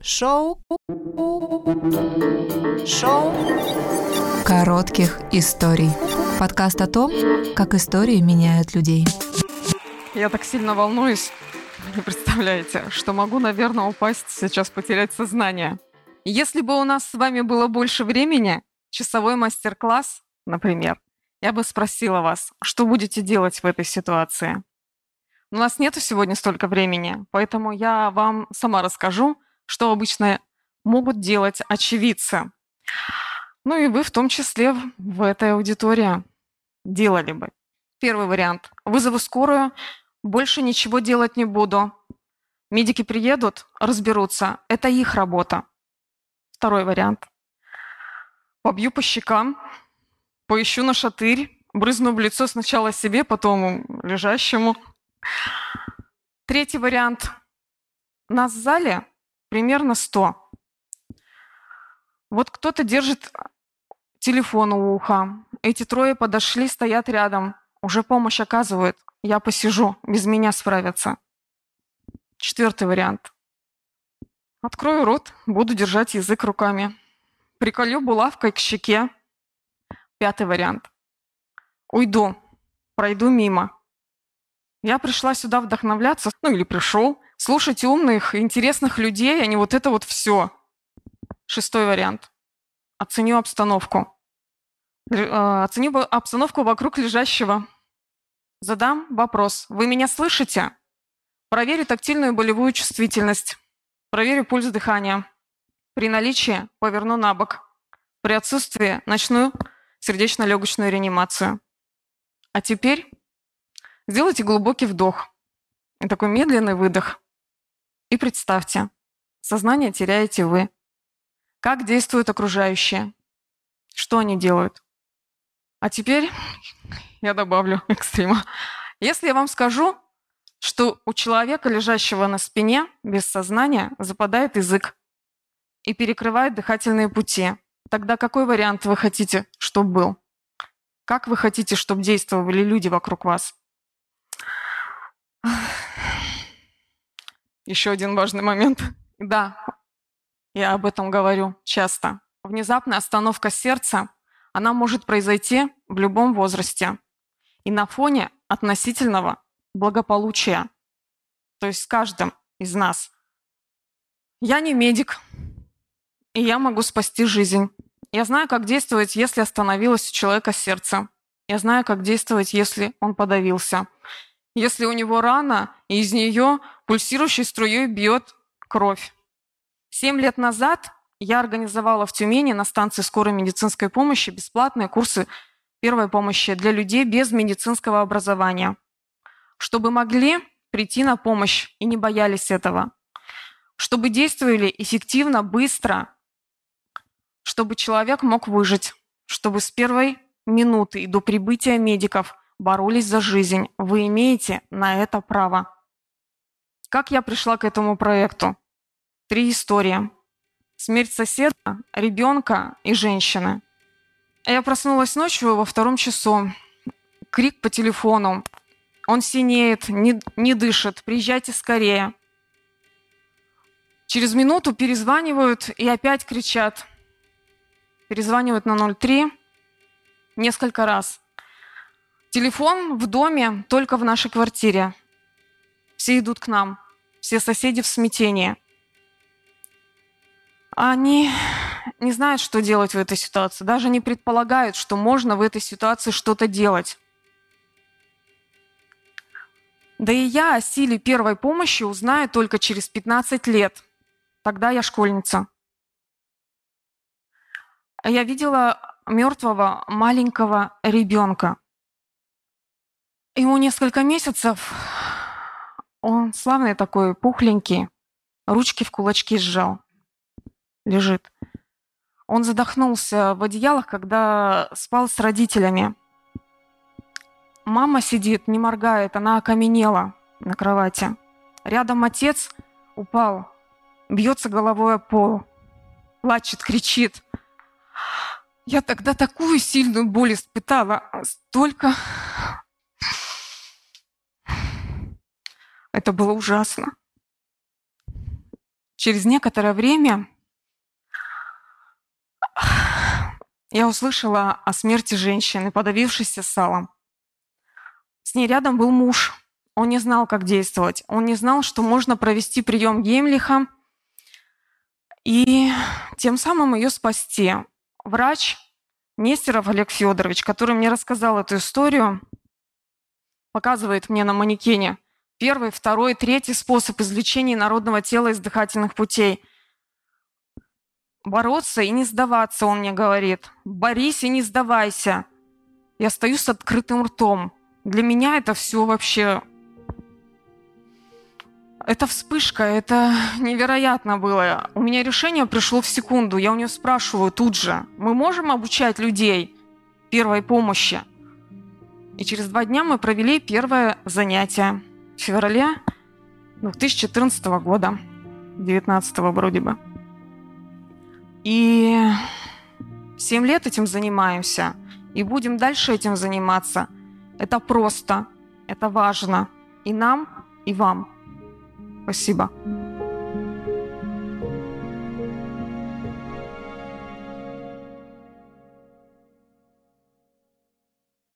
Шоу. Шоу. Коротких историй. Подкаст о том, как истории меняют людей. Я так сильно волнуюсь, не представляете, что могу, наверное, упасть, сейчас потерять сознание. Если бы у нас с вами было больше времени, часовой мастер-класс, например, я бы спросила вас, что будете делать в этой ситуации. Но у нас нету сегодня столько времени, поэтому я вам сама расскажу, что обычно могут делать очевидцы. Ну и вы в том числе в этой аудитории делали бы. Первый вариант. Вызову скорую, больше ничего делать не буду. Медики приедут, разберутся. Это их работа. Второй вариант. Побью по щекам, поищу на шатырь, брызну в лицо сначала себе, потом лежащему. Третий вариант. Нас в зале примерно 100. Вот кто-то держит телефон у уха. Эти трое подошли, стоят рядом. Уже помощь оказывают. Я посижу, без меня справятся. Четвертый вариант. Открою рот, буду держать язык руками. Приколю булавкой к щеке. Пятый вариант. Уйду, пройду мимо. Я пришла сюда вдохновляться, ну или пришел, слушать умных интересных людей, а не вот это вот все. Шестой вариант. Оценю обстановку. Э, оценю обстановку вокруг лежащего. Задам вопрос. Вы меня слышите? Проверю тактильную болевую чувствительность. Проверю пульс дыхания. При наличии поверну на бок. При отсутствии начну сердечно-легочную реанимацию. А теперь сделайте глубокий вдох и такой медленный выдох. И представьте, сознание теряете вы. Как действуют окружающие? Что они делают? А теперь я добавлю экстрима. Если я вам скажу, что у человека, лежащего на спине, без сознания, западает язык и перекрывает дыхательные пути, тогда какой вариант вы хотите, чтобы был? Как вы хотите, чтобы действовали люди вокруг вас? Еще один важный момент. Да, я об этом говорю часто. Внезапная остановка сердца, она может произойти в любом возрасте и на фоне относительного благополучия. То есть с каждым из нас. Я не медик, и я могу спасти жизнь. Я знаю, как действовать, если остановилось у человека сердце. Я знаю, как действовать, если он подавился если у него рана, и из нее пульсирующей струей бьет кровь. Семь лет назад я организовала в Тюмени на станции скорой медицинской помощи бесплатные курсы первой помощи для людей без медицинского образования, чтобы могли прийти на помощь и не боялись этого, чтобы действовали эффективно, быстро, чтобы человек мог выжить, чтобы с первой минуты и до прибытия медиков боролись за жизнь. Вы имеете на это право. Как я пришла к этому проекту? Три истории. Смерть соседа, ребенка и женщины. Я проснулась ночью во втором часу. Крик по телефону. Он синеет, не, не дышит. Приезжайте скорее. Через минуту перезванивают и опять кричат. Перезванивают на 03 несколько раз. Телефон в доме только в нашей квартире. Все идут к нам. Все соседи в смятении. Они не знают, что делать в этой ситуации. Даже не предполагают, что можно в этой ситуации что-то делать. Да и я о силе первой помощи узнаю только через 15 лет. Тогда я школьница. Я видела мертвого маленького ребенка. Ему несколько месяцев. Он славный такой, пухленький. Ручки в кулачки сжал. Лежит. Он задохнулся в одеялах, когда спал с родителями. Мама сидит, не моргает, она окаменела на кровати. Рядом отец упал, бьется головой о пол, плачет, кричит. Я тогда такую сильную боль испытала, столько Это было ужасно. через некоторое время я услышала о смерти женщины, подавившейся салом. С ней рядом был муж. Он не знал, как действовать. Он не знал, что можно провести прием Геймлиха и тем самым ее спасти. Врач Нестеров Олег Федорович, который мне рассказал эту историю, показывает мне на манекене первый, второй, третий способ извлечения народного тела из дыхательных путей. Бороться и не сдаваться, он мне говорит. Борись и не сдавайся. Я стою с открытым ртом. Для меня это все вообще... Это вспышка, это невероятно было. У меня решение пришло в секунду. Я у нее спрашиваю тут же, мы можем обучать людей первой помощи? И через два дня мы провели первое занятие в феврале 2014 года, 19 вроде бы. И семь лет этим занимаемся, и будем дальше этим заниматься – это просто, это важно и нам, и вам. Спасибо.